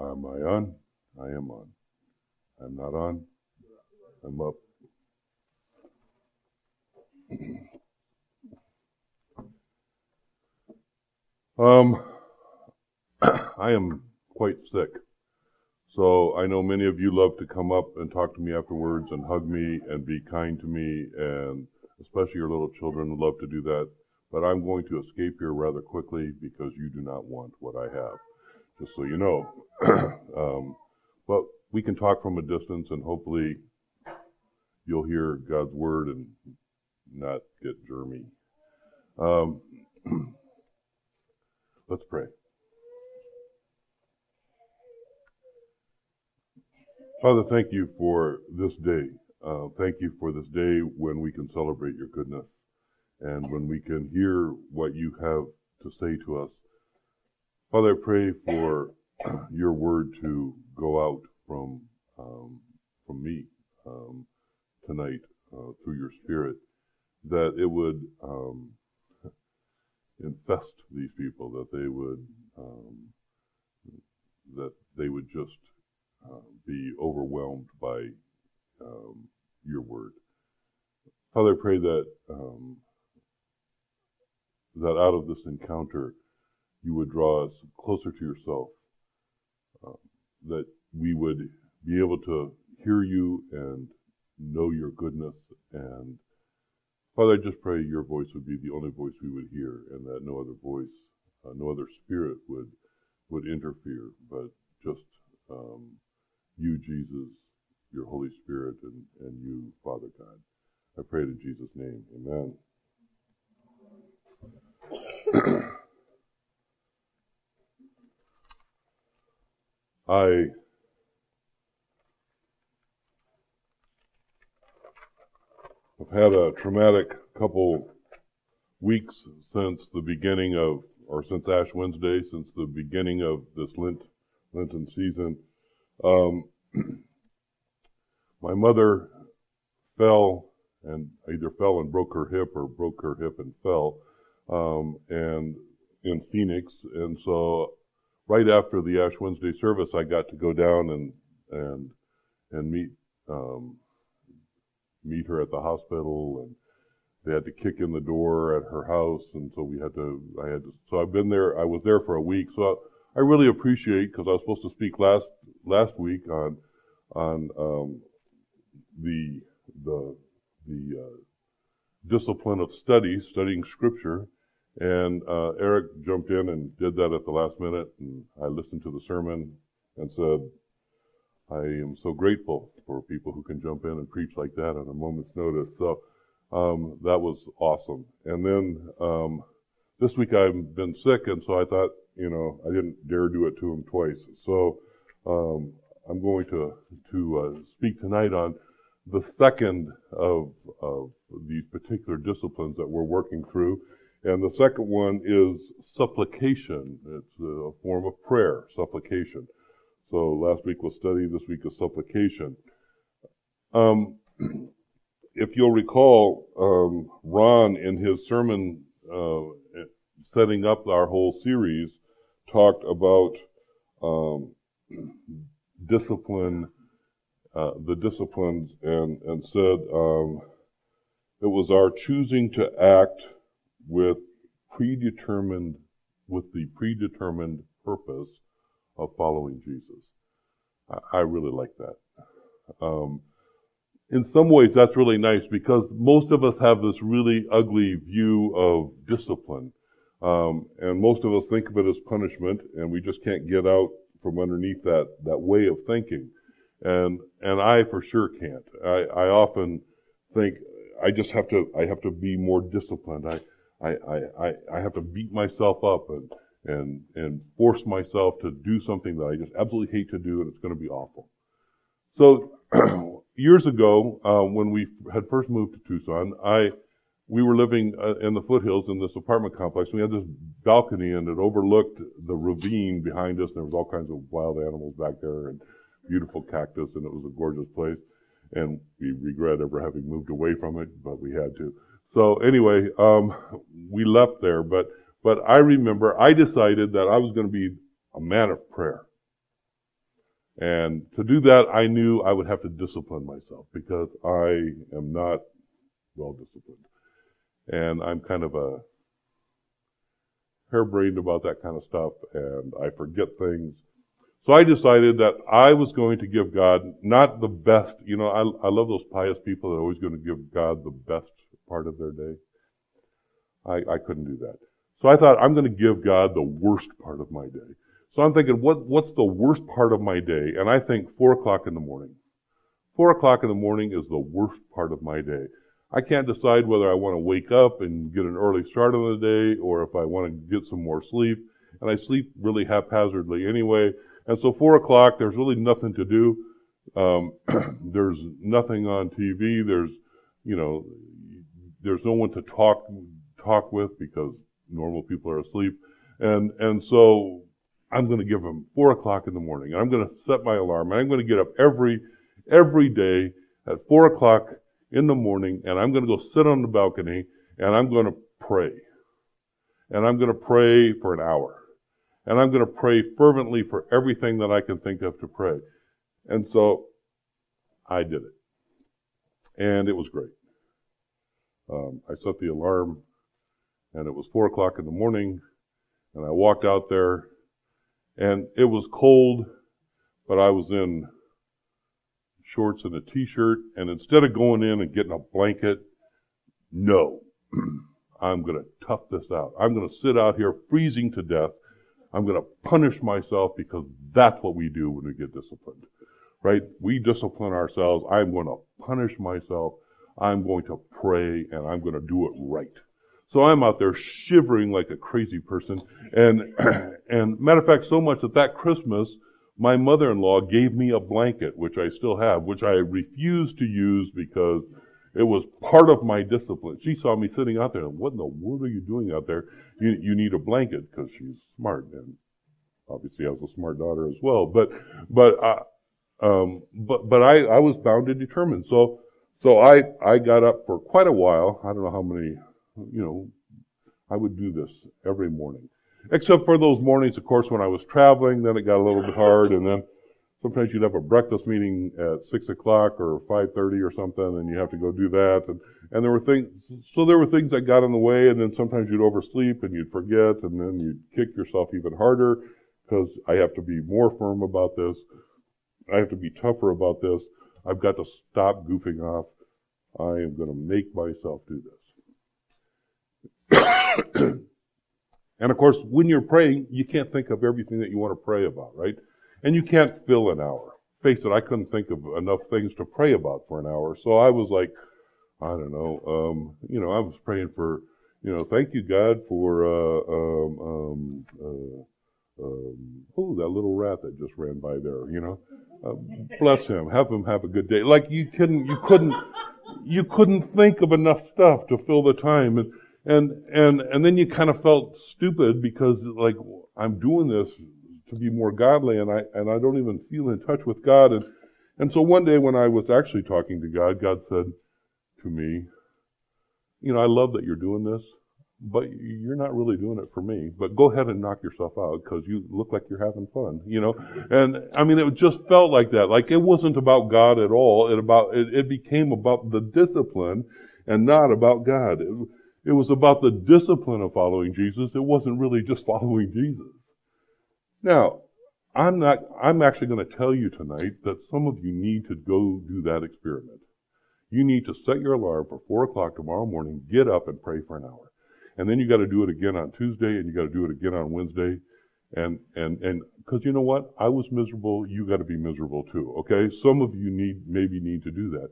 Am I on? I am on. I'm not on. I'm up. Um, I am quite sick. So I know many of you love to come up and talk to me afterwards and hug me and be kind to me and especially your little children love to do that. But I'm going to escape here rather quickly because you do not want what I have. Just so you know. um, but we can talk from a distance and hopefully you'll hear God's word and not get germy. Um, let's pray. Father, thank you for this day. Uh, thank you for this day when we can celebrate your goodness and when we can hear what you have to say to us. Father, I pray for your word to go out from um, from me um, tonight uh, through your Spirit, that it would um, infest these people, that they would um, that they would just uh, be overwhelmed by um, your word. Father, I pray that um, that out of this encounter you would draw us closer to yourself, uh, that we would be able to hear you and know your goodness. And Father, I just pray your voice would be the only voice we would hear, and that no other voice, uh, no other spirit would would interfere, but just um, you, Jesus, your Holy Spirit, and, and you, Father God. I pray in Jesus' name. Amen. I have had a traumatic couple weeks since the beginning of, or since Ash Wednesday, since the beginning of this Lent, Lenten season. Um, my mother fell and either fell and broke her hip or broke her hip and fell, um, and in Phoenix, and so right after the Ash Wednesday service, I got to go down and and and meet um, meet her at the hospital, and they had to kick in the door at her house, and so we had to. I had to. So I've been there. I was there for a week. So I, I really appreciate because I was supposed to speak last last week on on um, the the the uh, discipline of study, studying Scripture, and uh, Eric jumped in and did that at the last minute, and I listened to the sermon and said, I am so grateful for people who can jump in and preach like that on a moment's notice. So um, that was awesome. And then um, this week I've been sick, and so I thought, you know, I didn't dare do it to him twice. So um, I'm going to to uh, speak tonight on the second of, of these particular disciplines that we're working through. And the second one is supplication. It's a form of prayer, supplication. So last week was study, this week is supplication. Um, if you'll recall, um, Ron in his sermon uh, setting up our whole series talked about um, discipline, uh, the disciplines, and and said um, it was our choosing to act with predetermined, with the predetermined purpose of following Jesus. I, I really like that. Um, in some ways that's really nice because most of us have this really ugly view of discipline. Um, and most of us think of it as punishment and we just can't get out from underneath that, that way of thinking. And, and I for sure can't. I, I often think I just have to, I have to be more disciplined. I, I, I, I have to beat myself up and, and, and force myself to do something that I just absolutely hate to do and it's going to be awful. So, years ago, uh, when we had first moved to Tucson, I, we were living uh, in the foothills in this apartment complex. and We had this balcony and it overlooked the ravine behind us and there was all kinds of wild animals back there and beautiful cactus and it was a gorgeous place. And we regret ever having moved away from it, but we had to. So anyway, um, we left there, but, but I remember I decided that I was going to be a man of prayer. And to do that, I knew I would have to discipline myself because I am not well disciplined. And I'm kind of a harebrained about that kind of stuff and I forget things. So I decided that I was going to give God not the best, you know, I, I love those pious people that are always going to give God the best part of their day. I, I couldn't do that. So I thought I'm going to give God the worst part of my day. So I'm thinking, what, what's the worst part of my day? And I think four o'clock in the morning. Four o'clock in the morning is the worst part of my day. I can't decide whether I want to wake up and get an early start on the day or if I want to get some more sleep. And I sleep really haphazardly anyway. And so four o'clock, there's really nothing to do. Um, there's nothing on TV. There's, you know, there's no one to talk talk with because normal people are asleep, and and so I'm going to give them four o'clock in the morning. I'm going to set my alarm, and I'm going to get up every every day at four o'clock in the morning, and I'm going to go sit on the balcony, and I'm going to pray, and I'm going to pray for an hour, and I'm going to pray fervently for everything that I can think of to pray, and so I did it, and it was great. Um, I set the alarm, and it was four o'clock in the morning, and I walked out there, and it was cold, but I was in shorts and a t-shirt, and instead of going in and getting a blanket, no, I'm going to tough this out. I'm going to sit out here freezing to death. I'm going to punish myself because that's what we do when we get disciplined, right? We discipline ourselves. I'm going to punish myself. I'm going to pray and I'm going to do it right. So I'm out there shivering like a crazy person. And, and matter of fact, so much that that Christmas, my mother-in-law gave me a blanket, which I still have, which I refused to use because it was part of my discipline. She saw me sitting out there, and what in the world are you doing out there? You, you need a blanket because she's smart and obviously has a smart daughter as well. But, but, uh, um, but, but I, I was bound and determined. So, so I, I got up for quite a while. I don't know how many, you know, I would do this every morning. Except for those mornings, of course, when I was traveling, then it got a little bit hard, and then sometimes you'd have a breakfast meeting at six o'clock or five thirty or something, and you have to go do that. And and there were things, so there were things that got in the way, and then sometimes you'd oversleep and you'd forget, and then you'd kick yourself even harder because I have to be more firm about this. I have to be tougher about this. I've got to stop goofing off. I am going to make myself do this. and of course, when you're praying, you can't think of everything that you want to pray about, right? And you can't fill an hour. Face it, I couldn't think of enough things to pray about for an hour. So I was like, I don't know, um, you know, I was praying for, you know, thank you God for, uh, um, um, uh, um, oh, that little rat that just ran by there, you know. Uh, bless him. Have him have a good day. Like you couldn't, you couldn't, you couldn't think of enough stuff to fill the time, and and and and then you kind of felt stupid because like I'm doing this to be more godly, and I and I don't even feel in touch with God, and and so one day when I was actually talking to God, God said to me, you know, I love that you're doing this but you're not really doing it for me. But go ahead and knock yourself out because you look like you're having fun, you know. And I mean, it just felt like that. Like it wasn't about God at all. It about it, it became about the discipline and not about God. It, it was about the discipline of following Jesus. It wasn't really just following Jesus. Now, I'm not. I'm actually going to tell you tonight that some of you need to go do that experiment. You need to set your alarm for 4 o'clock tomorrow morning, get up and pray for an hour. And then you got to do it again on Tuesday, and you got to do it again on Wednesday. And, and, and, cause you know what? I was miserable, you got to be miserable too, okay? Some of you need, maybe need to do that.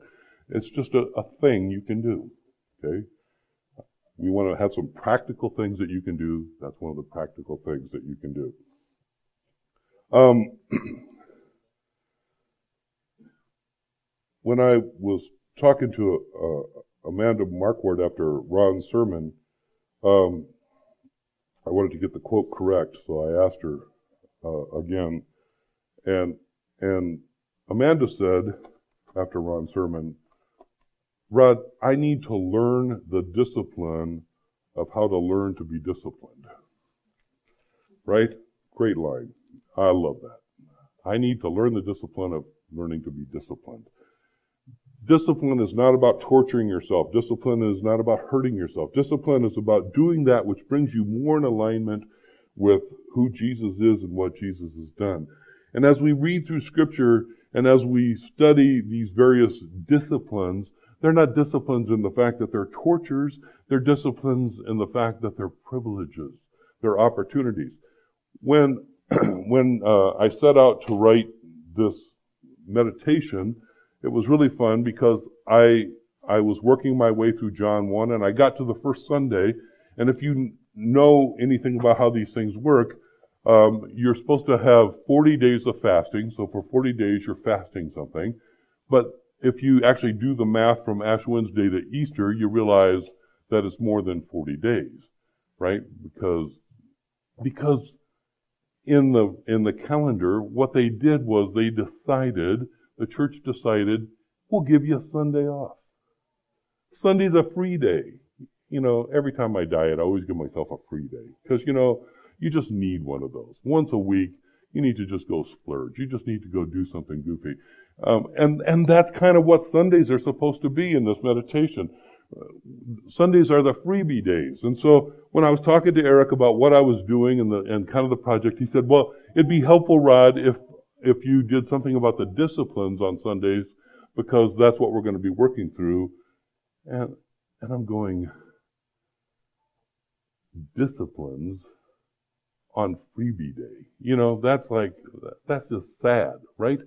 It's just a, a thing you can do, okay? We want to have some practical things that you can do. That's one of the practical things that you can do. Um, when I was talking to uh, Amanda Markward after Ron's sermon, um, I wanted to get the quote correct, so I asked her uh, again, and and Amanda said after Ron's sermon, Rod, I need to learn the discipline of how to learn to be disciplined. Right? Great line. I love that. I need to learn the discipline of learning to be disciplined. Discipline is not about torturing yourself. Discipline is not about hurting yourself. Discipline is about doing that which brings you more in alignment with who Jesus is and what Jesus has done. And as we read through scripture and as we study these various disciplines, they're not disciplines in the fact that they're tortures. They're disciplines in the fact that they're privileges. They're opportunities. When, when uh, I set out to write this meditation, it was really fun because I I was working my way through John 1 and I got to the first Sunday. And if you know anything about how these things work, um, you're supposed to have 40 days of fasting. So for 40 days, you're fasting something. But if you actually do the math from Ash Wednesday to Easter, you realize that it's more than 40 days, right? Because, because in the, in the calendar, what they did was they decided the church decided, we'll give you a Sunday off. Sunday's a free day. You know, every time I diet, I always give myself a free day. Because, you know, you just need one of those. Once a week, you need to just go splurge. You just need to go do something goofy. Um, and, and that's kind of what Sundays are supposed to be in this meditation. Uh, Sundays are the freebie days. And so when I was talking to Eric about what I was doing and the, and kind of the project, he said, well, it'd be helpful, Rod, if if you did something about the disciplines on Sundays, because that's what we're going to be working through. And, and I'm going, disciplines on freebie day. You know, that's like, that's just sad, right?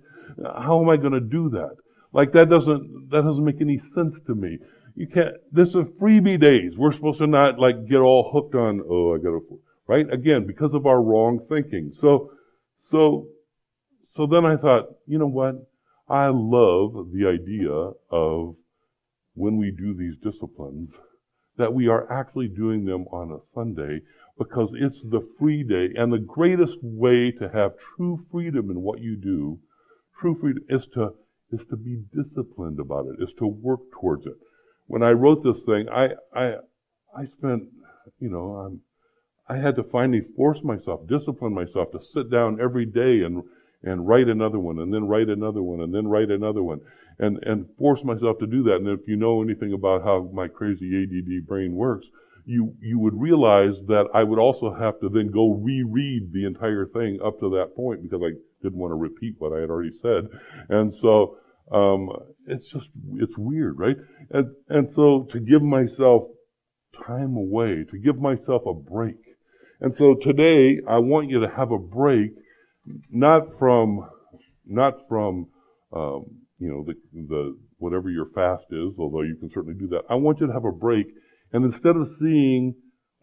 How am I going to do that? Like that doesn't, that doesn't make any sense to me. You can't, this is freebie days. We're supposed to not like get all hooked on, oh, I gotta, right? Again, because of our wrong thinking. So, so so then I thought, you know what? I love the idea of when we do these disciplines that we are actually doing them on a Sunday because it's the free day and the greatest way to have true freedom in what you do, true freedom is to is to be disciplined about it, is to work towards it. When I wrote this thing, I I I spent, you know, I'm, I had to finally force myself, discipline myself to sit down every day and and write another one and then write another one and then write another one and, and force myself to do that. And if you know anything about how my crazy ADD brain works, you, you would realize that I would also have to then go reread the entire thing up to that point because I didn't want to repeat what I had already said. And so, um, it's just, it's weird, right? And, and so to give myself time away, to give myself a break. And so today, I want you to have a break not from not from um, you know the the whatever your fast is, although you can certainly do that. I want you to have a break, and instead of seeing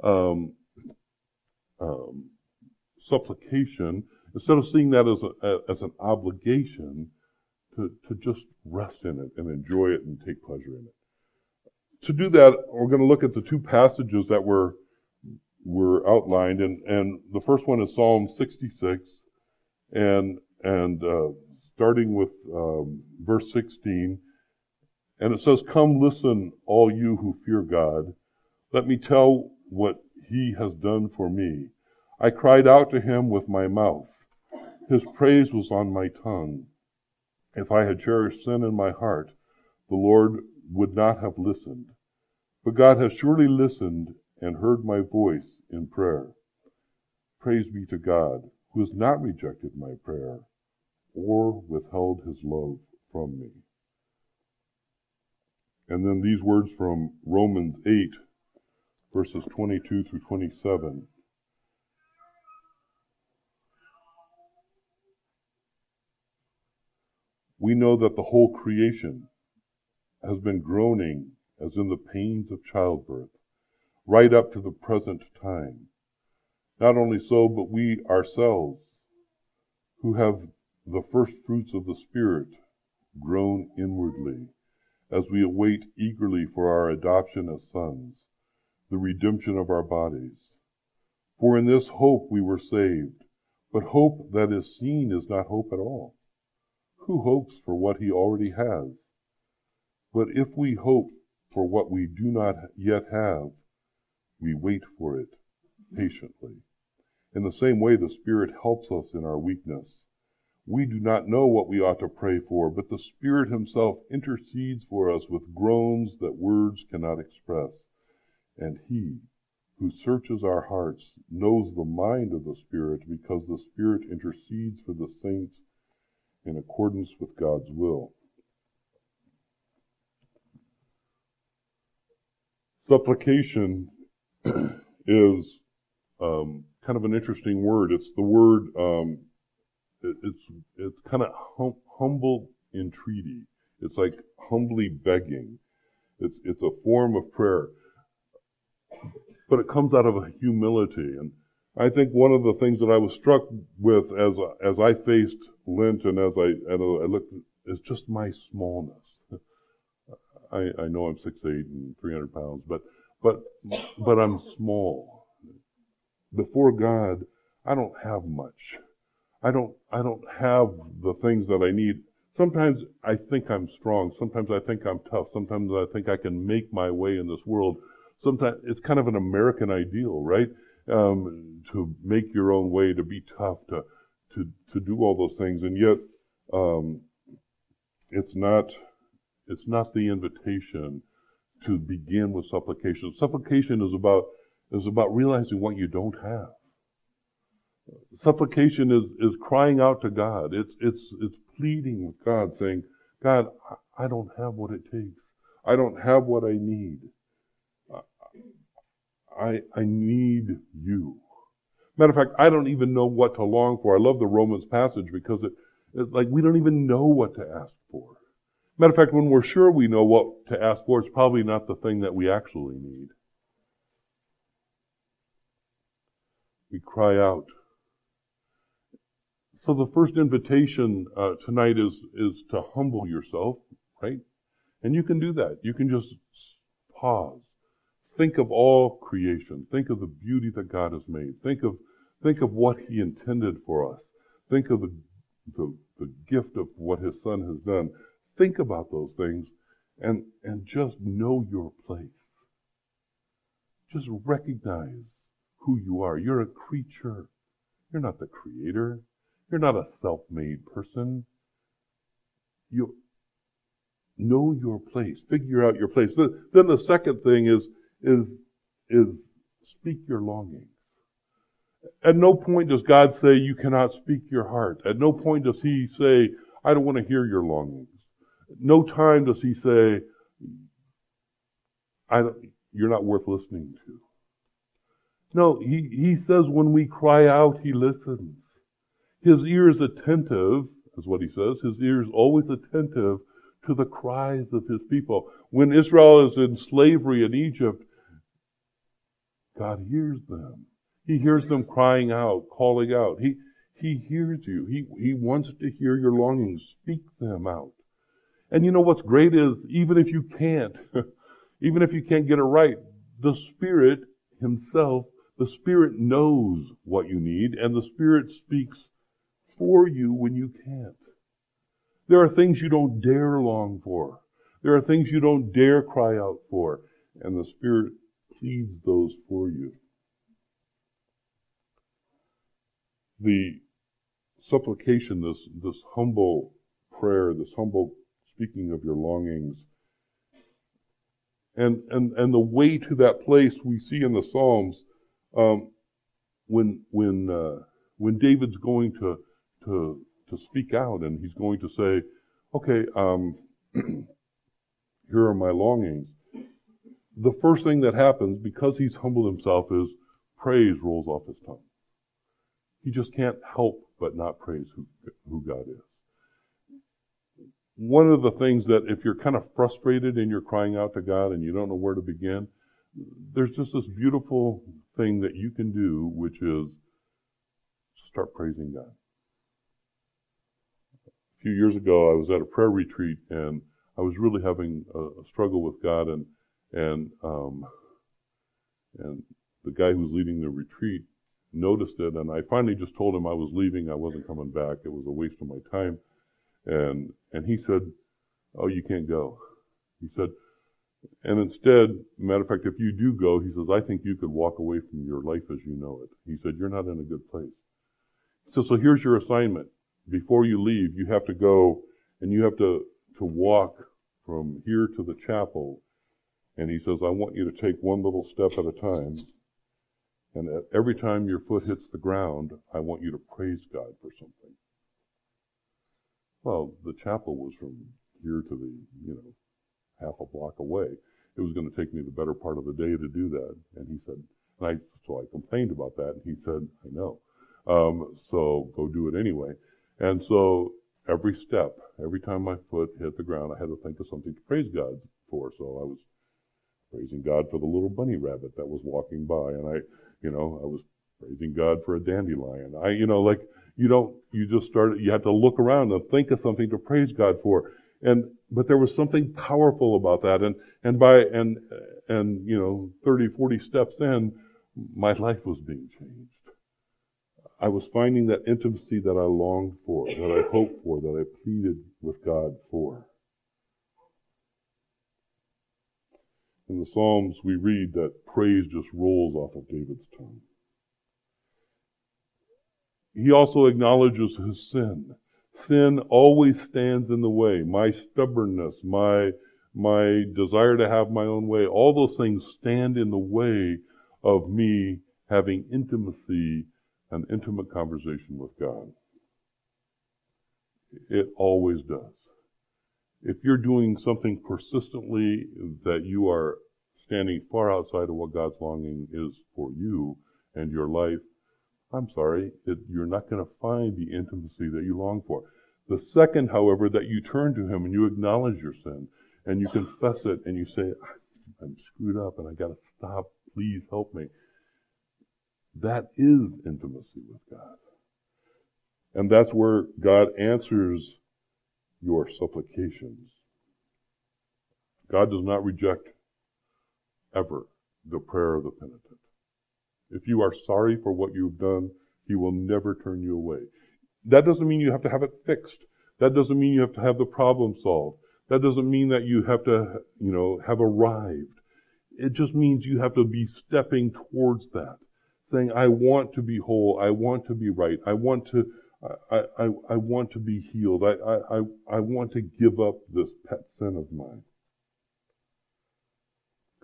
um, um, supplication, instead of seeing that as a, as an obligation, to to just rest in it and enjoy it and take pleasure in it. To do that, we're going to look at the two passages that were were outlined, and and the first one is Psalm 66 and and uh, starting with um, verse 16, and it says, "Come, listen, all you who fear God. Let me tell what He has done for me. I cried out to Him with my mouth; His praise was on my tongue. If I had cherished sin in my heart, the Lord would not have listened. But God has surely listened and heard my voice in prayer. Praise be to God." Who has not rejected my prayer or withheld his love from me. and then these words from Romans 8, verses 22 through 27. We know that the whole creation has been groaning as in the pains of childbirth, right up to the present time. Not only so, but we ourselves, who have the first fruits of the Spirit, groan inwardly, as we await eagerly for our adoption as sons, the redemption of our bodies. For in this hope we were saved. But hope that is seen is not hope at all. Who hopes for what he already has? But if we hope for what we do not yet have, we wait for it patiently. In the same way, the Spirit helps us in our weakness. We do not know what we ought to pray for, but the Spirit Himself intercedes for us with groans that words cannot express. And He, who searches our hearts, knows the mind of the Spirit, because the Spirit intercedes for the saints in accordance with God's will. Supplication is um, kind of an interesting word. It's the word, um, it, it's, it's kind of hum, humble entreaty. It's like humbly begging. It's, it's a form of prayer. But it comes out of a humility. And I think one of the things that I was struck with as, as I faced Lent and as I, and I looked is just my smallness. I, I know I'm six eight and 300 pounds, but, but, but I'm small. Before God, I don't have much. I don't, I don't have the things that I need. Sometimes I think I'm strong. Sometimes I think I'm tough. Sometimes I think I can make my way in this world. Sometimes it's kind of an American ideal, right? Um, to make your own way, to be tough, to, to, to do all those things. And yet, um, it's not, it's not the invitation to begin with supplication. Supplication is about, is about realizing what you don't have. Supplication is, is crying out to God. It's, it's, it's pleading with God saying, God, I don't have what it takes. I don't have what I need. I, I need you. Matter of fact, I don't even know what to long for. I love the Romans passage because it, it's like we don't even know what to ask for. Matter of fact, when we're sure we know what to ask for, it's probably not the thing that we actually need. We cry out. So the first invitation uh, tonight is is to humble yourself, right? And you can do that. You can just pause. Think of all creation. Think of the beauty that God has made. Think of think of what He intended for us. Think of the the, the gift of what His Son has done. Think about those things and, and just know your place. Just recognize who you are. You're a creature. You're not the creator. You're not a self-made person. You know your place. Figure out your place. Then the second thing is, is, is speak your longings. At no point does God say you cannot speak your heart. At no point does He say, I don't want to hear your longings. No time does he say, I don't, you're not worth listening to. No, he, he says when we cry out, he listens. His ear is attentive, is what he says. His ear is always attentive to the cries of his people. When Israel is in slavery in Egypt, God hears them. He hears them crying out, calling out. He, he hears you. He, he wants to hear your longings. Speak them out. And you know what's great is even if you can't, even if you can't get it right, the Spirit Himself, the Spirit knows what you need, and the Spirit speaks for you when you can't. There are things you don't dare long for. There are things you don't dare cry out for, and the Spirit pleads those for you. The supplication, this, this humble prayer, this humble speaking of your longings. And, and, and the way to that place we see in the Psalms, um, when, when, uh, when David's going to, to, to speak out and he's going to say, okay, um, here are my longings. The first thing that happens, because he's humbled himself, is praise rolls off his tongue. He just can't help but not praise who, who God is. One of the things that if you're kind of frustrated and you're crying out to God and you don't know where to begin, there's just this beautiful thing that you can do, which is start praising God. A few years ago, I was at a prayer retreat and I was really having a, a struggle with God and and um, and the guy who was leading the retreat noticed it, and I finally just told him I was leaving. I wasn't coming back. It was a waste of my time. And and he said, "Oh, you can't go." He said, and instead, matter of fact, if you do go, he says, I think you could walk away from your life as you know it. He said, you're not in a good place. So, so here's your assignment. Before you leave, you have to go and you have to, to walk from here to the chapel. And he says, I want you to take one little step at a time. And every time your foot hits the ground, I want you to praise God for something. Well, the chapel was from here to the, you know, half a block away. It was going to take me the better part of the day to do that. And he said, and I, so I complained about that. And he said, I know. Um, so go do it anyway. And so every step, every time my foot hit the ground, I had to think of something to praise God for. So I was praising God for the little bunny rabbit that was walking by. And I, you know, I was praising God for a dandelion. I, you know, like, you don't, you just start, you have to look around and think of something to praise God for. And, but there was something powerful about that. And, and by, and, and, you know, 30, 40 steps in, my life was being changed. I was finding that intimacy that I longed for, that I hoped for, that I pleaded with God for. In the Psalms, we read that praise just rolls off of David's tongue. He also acknowledges his sin. Sin always stands in the way. My stubbornness, my, my desire to have my own way, all those things stand in the way of me having intimacy, an intimate conversation with God. It always does. If you're doing something persistently that you are standing far outside of what God's longing is for you and your life, I'm sorry, it, you're not going to find the intimacy that you long for. The second, however, that you turn to Him and you acknowledge your sin and you confess it and you say, I'm screwed up and I got to stop. Please help me. That is intimacy with God. And that's where God answers your supplications. God does not reject ever the prayer of the penitent. If you are sorry for what you've done, He will never turn you away. That doesn't mean you have to have it fixed. That doesn't mean you have to have the problem solved. That doesn't mean that you have to, you know, have arrived. It just means you have to be stepping towards that. Saying, I want to be whole. I want to be right. I want to, I, I, I want to be healed. I, I, I want to give up this pet sin of mine.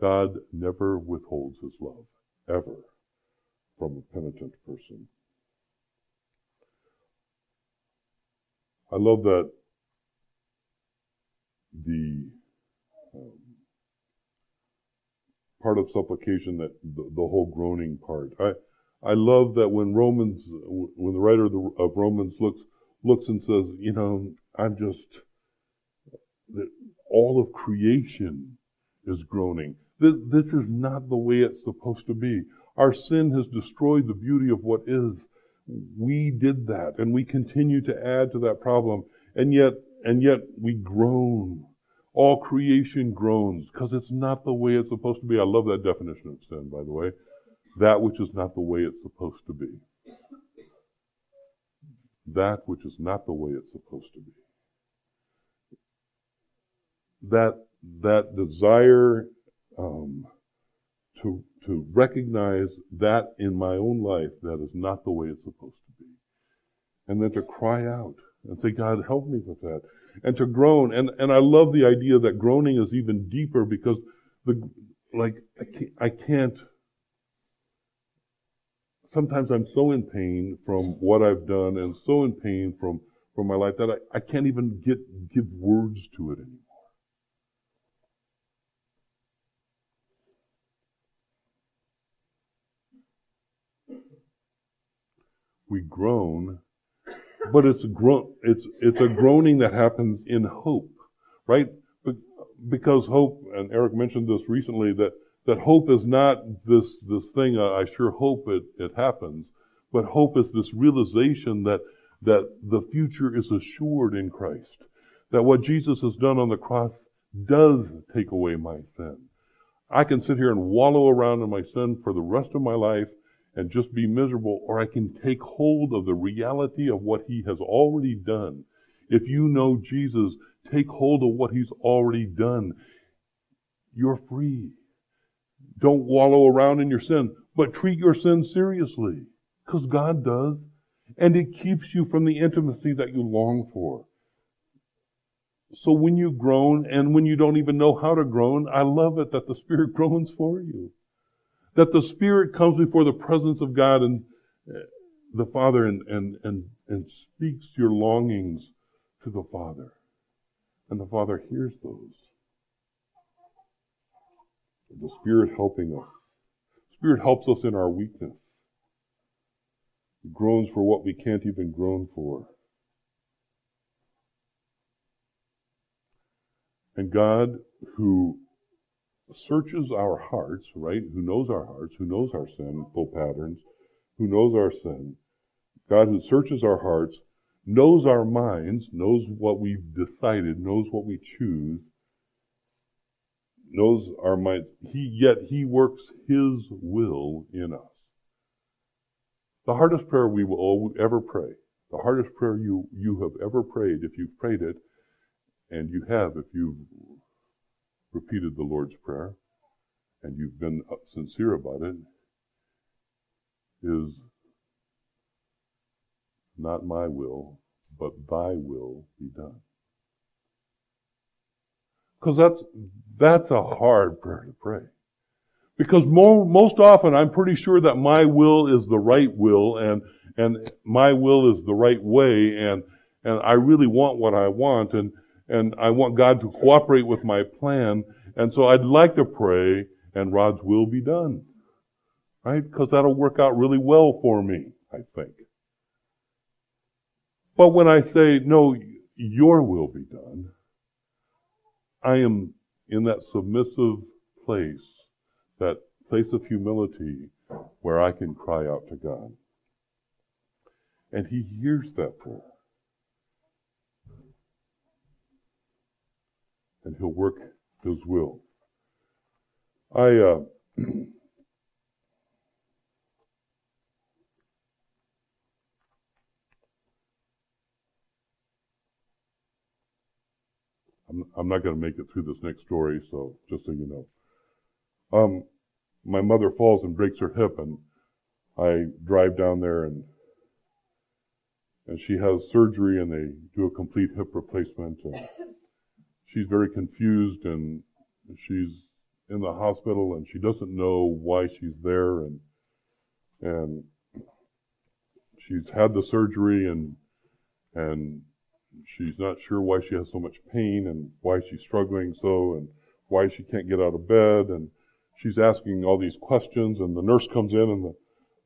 God never withholds his love, ever from a penitent person. I love that the um, part of supplication that the, the, whole groaning part. I I love that when Romans when the writer of, the, of Romans looks looks and says, you know, I'm just all of creation is groaning. This, this is not the way it's supposed to be. Our sin has destroyed the beauty of what is. We did that and we continue to add to that problem. And yet, and yet we groan. All creation groans because it's not the way it's supposed to be. I love that definition of sin, by the way. That which is not the way it's supposed to be. That which is not the way it's supposed to be. That, that desire um, to to recognize that in my own life that is not the way it's supposed to be. And then to cry out and say, God, help me with that. And to groan. And, and I love the idea that groaning is even deeper because the, like, I can't, I can't sometimes I'm so in pain from what I've done and so in pain from, from my life that I, I can't even get, give words to it anymore. We groan, but it's a gro- it's it's a groaning that happens in hope, right? Because hope, and Eric mentioned this recently, that that hope is not this this thing. Uh, I sure hope it it happens, but hope is this realization that that the future is assured in Christ, that what Jesus has done on the cross does take away my sin. I can sit here and wallow around in my sin for the rest of my life and just be miserable, or I can take hold of the reality of what He has already done. If you know Jesus, take hold of what He's already done. You're free. Don't wallow around in your sin, but treat your sin seriously, because God does. And it keeps you from the intimacy that you long for. So when you groan and when you don't even know how to groan, I love it that the Spirit groans for you. That the Spirit comes before the presence of God and uh, the Father and, and, and, and speaks your longings to the Father. And the Father hears those. The Spirit helping us. Spirit helps us in our weakness. He groans for what we can't even groan for. And God, who searches our hearts, right? Who knows our hearts, who knows our sinful patterns, who knows our sin. God who searches our hearts, knows our minds, knows what we've decided, knows what we choose, knows our minds. He, yet He works His will in us. The hardest prayer we will ever pray, the hardest prayer you, you have ever prayed, if you've prayed it, and you have if you've repeated the Lord's Prayer and you've been uh, sincere about it, is not my will, but thy will be done. Because that's, that's a hard prayer to pray. Because most often I'm pretty sure that my will is the right will and, and my will is the right way and, and I really want what I want and, and I want God to cooperate with my plan. And so I'd like to pray and Rod's will be done. Right? Because that'll work out really well for me, I think. But when I say, no, your will be done, I am in that submissive place, that place of humility where I can cry out to God. And He hears that prayer. And he'll work his will. I, uh, I'm, I'm not going to make it through this next story, so just so you know. Um, my mother falls and breaks her hip, and I drive down there and and she has surgery, and they do a complete hip replacement. And she's very confused and she's in the hospital and she doesn't know why she's there and and she's had the surgery and and she's not sure why she has so much pain and why she's struggling so and why she can't get out of bed. And she's asking all these questions and the nurse comes in and the,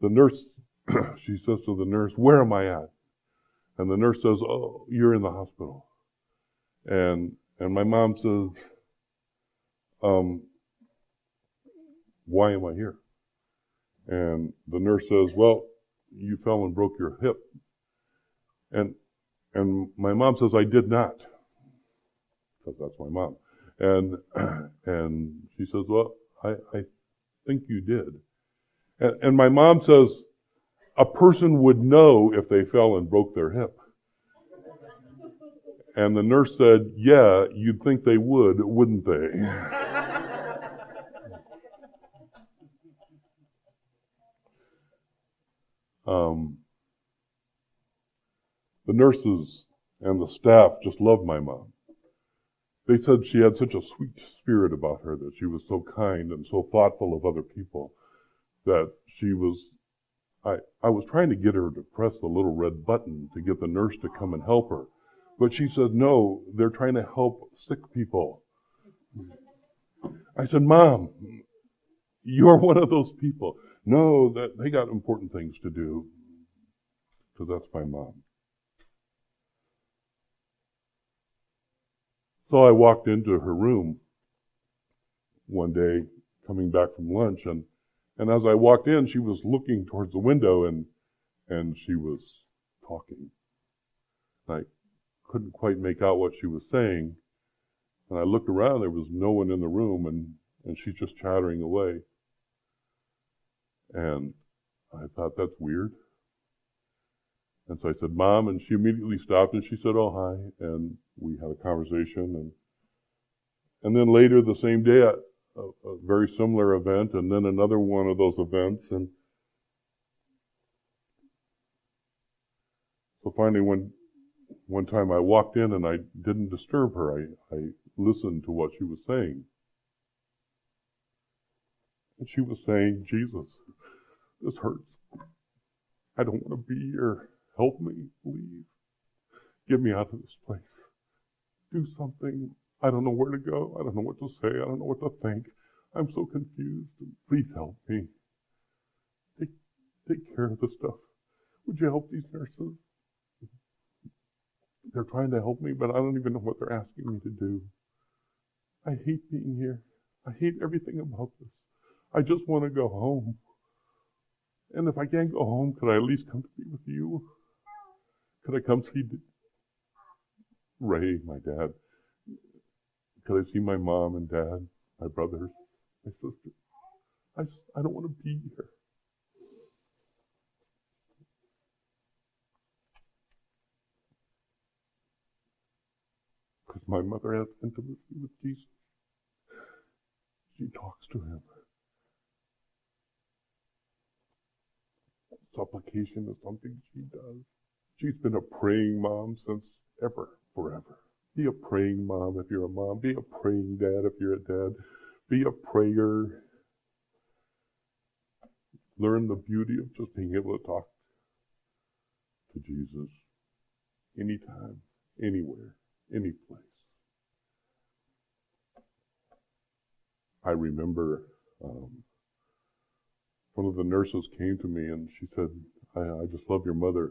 the nurse she says to the nurse where am i at? And the nurse says oh you're in the hospital. And and my mom says, um, why am I here? And the nurse says, well, you fell and broke your hip. And, and my mom says, I did not. Because that's my mom. And, and she says, well, I, I think you did. And, and my mom says, a person would know if they fell and broke their hip. And the nurse said, Yeah, you'd think they would, wouldn't they? um, the nurses and the staff just loved my mom. They said she had such a sweet spirit about her, that she was so kind and so thoughtful of other people, that she was I, I was trying to get her to press the little red button to get the nurse to come and help her. But she said, no, they're trying to help sick people. I said, Mom, you're one of those people. No, that they got important things to do. So that's my mom. So I walked into her room one day, coming back from lunch, and and as I walked in, she was looking towards the window and and she was talking. I couldn't quite make out what she was saying. And I looked around, there was no one in the room, and, and she's just chattering away. And I thought, that's weird. And so I said, Mom, and she immediately stopped and she said, Oh, hi. And we had a conversation. And, and then later the same day, a, a very similar event, and then another one of those events. And so finally, one, one time I walked in and I didn't disturb her. I, I listened to what she was saying. And she was saying, Jesus, this hurts. I don't want to be here. Help me, please. Get me out of this place. Do something. I don't know where to go. I don't know what to say. I don't know what to think. I'm so confused. Please help me. Take, take care of the stuff. Would you help these nurses? They're trying to help me, but I don't even know what they're asking me to do. I hate being here. I hate everything about this. I just want to go home. And if I can't go home, could I at least come to be with you? Could I come see Ray, my dad? Could I see my mom and dad, my brothers, my sister? I, just, I don't want to be here. Because my mother has intimacy with Jesus. She talks to him. Supplication is something she does. She's been a praying mom since ever, forever. Be a praying mom if you're a mom. Be a praying dad if you're a dad. Be a prayer. Learn the beauty of just being able to talk to Jesus anytime, anywhere, any place. I remember um, one of the nurses came to me and she said, I, I just love your mother.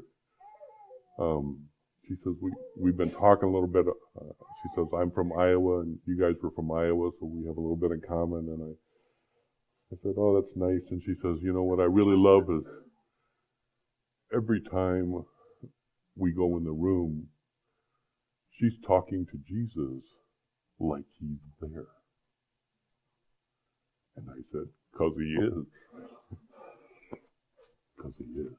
Um, she says, we, we've been talking a little bit. Uh, she says, I'm from Iowa and you guys were from Iowa, so we have a little bit in common. And I, I said, oh, that's nice. And she says, you know what I really love is every time we go in the room, she's talking to Jesus like he's there. And I said, because he is. Because he is.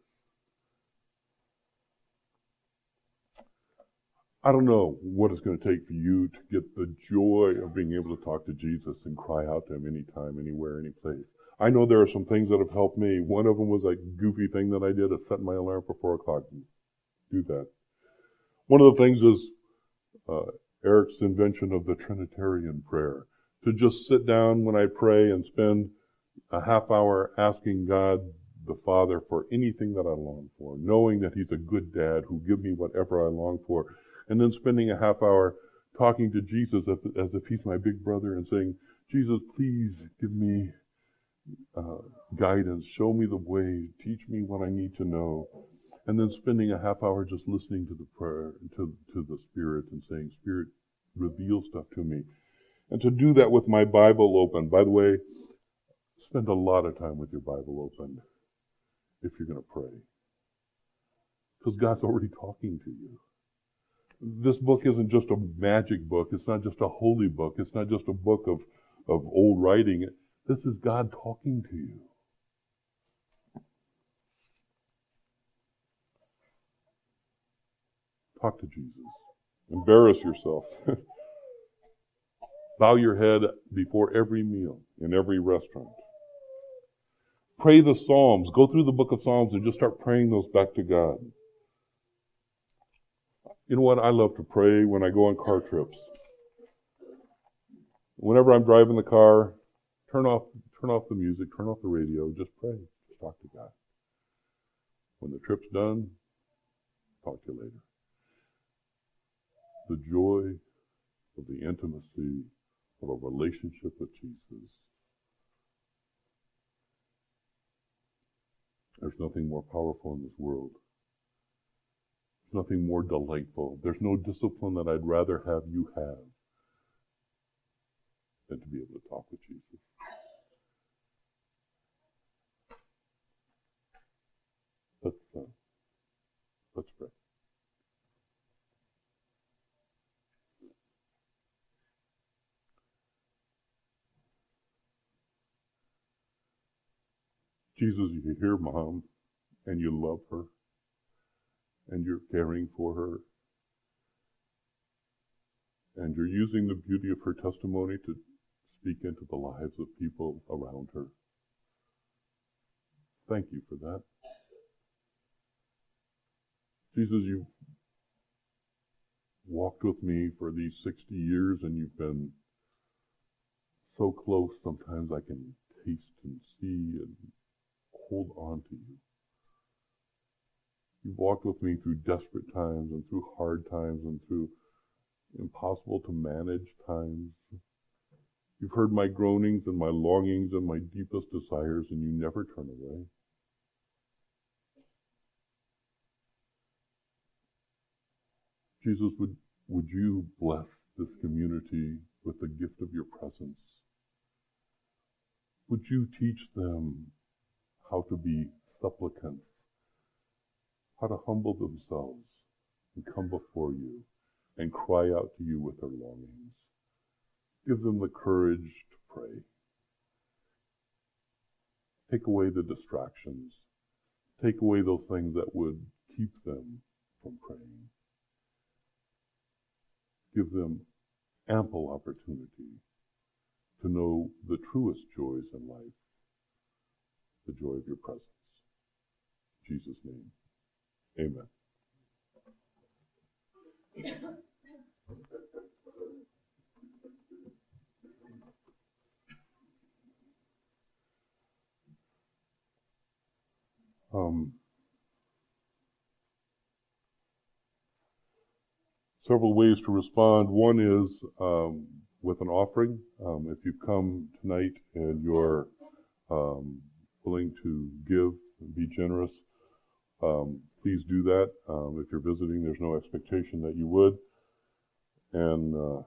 I don't know what it's going to take for you to get the joy of being able to talk to Jesus and cry out to him anytime, anywhere, any place. I know there are some things that have helped me. One of them was a goofy thing that I did, to set my alarm for 4 o'clock. Do that. One of the things is uh, Eric's invention of the Trinitarian prayer. To just sit down when I pray and spend a half hour asking God the Father for anything that I long for, knowing that He's a good dad who give me whatever I long for and then spending a half hour talking to Jesus as if he's my big brother and saying, Jesus, please give me uh, guidance, show me the way, teach me what I need to know. And then spending a half hour just listening to the prayer, to, to the Spirit and saying, Spirit, reveal stuff to me. And to do that with my Bible open. By the way, spend a lot of time with your Bible open if you're going to pray. Because God's already talking to you this book isn't just a magic book. It's not just a holy book. It's not just a book of, of old writing. This is God talking to you. Talk to Jesus. Embarrass yourself. Bow your head before every meal in every restaurant. Pray the Psalms. Go through the book of Psalms and just start praying those back to God. You know what? I love to pray when I go on car trips. Whenever I'm driving the car, turn off turn off the music, turn off the radio, just pray, just talk to God. When the trip's done, talk to you later. The joy of the intimacy of a relationship with Jesus. There's nothing more powerful in this world There's nothing more delightful. There's no discipline that I'd rather have you have than to be able to talk with Jesus. Let's, uh, let's pray. Jesus, you hear mom and you love her and you're caring for her and you're using the beauty of her testimony to speak into the lives of people around her. Thank you for that. Jesus, you've walked with me for these 60 years and you've been so close sometimes I can taste and see and hold on to you. You've walked with me through desperate times and through hard times and through impossible to manage times. You've heard my groanings and my longings and my deepest desires, and you never turn away. Jesus, would, would you bless this community with the gift of your presence? Would you teach them how to be supplicants, how to humble themselves and come before you and cry out to you with their longings. Give them the courage to pray. Take away the distractions. Take away those things that would keep them from praying. Give them ample opportunity to know the truest joys in life the joy of your presence. In Jesus' name, amen. Um, several ways to respond. One is um, with an offering. Um, if you've come tonight and you're um, willing to give and be generous, um, please do that. Um, if you're visiting, there's no expectation that you would. And uh,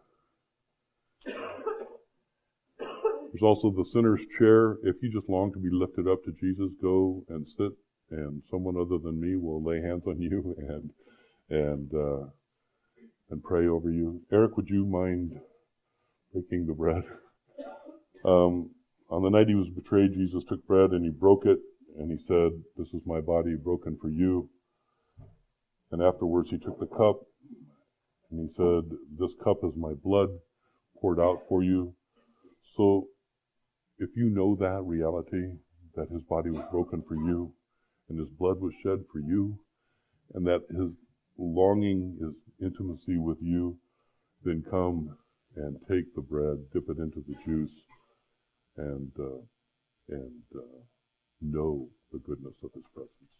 there's also the sinner's chair. If you just long to be lifted up to Jesus, go and sit, and someone other than me will lay hands on you and and uh, and pray over you. Eric, would you mind breaking the bread? Um, on the night he was betrayed, Jesus took bread and he broke it, and he said, This is my body broken for you. And afterwards, he took the cup and he said, This cup is my blood poured out for you. So, if you know that reality, that his body was broken for you, and his blood was shed for you, and that his longing is intimacy with you, then come and take the bread, dip it into the juice, and uh, and uh, know the goodness of His presence.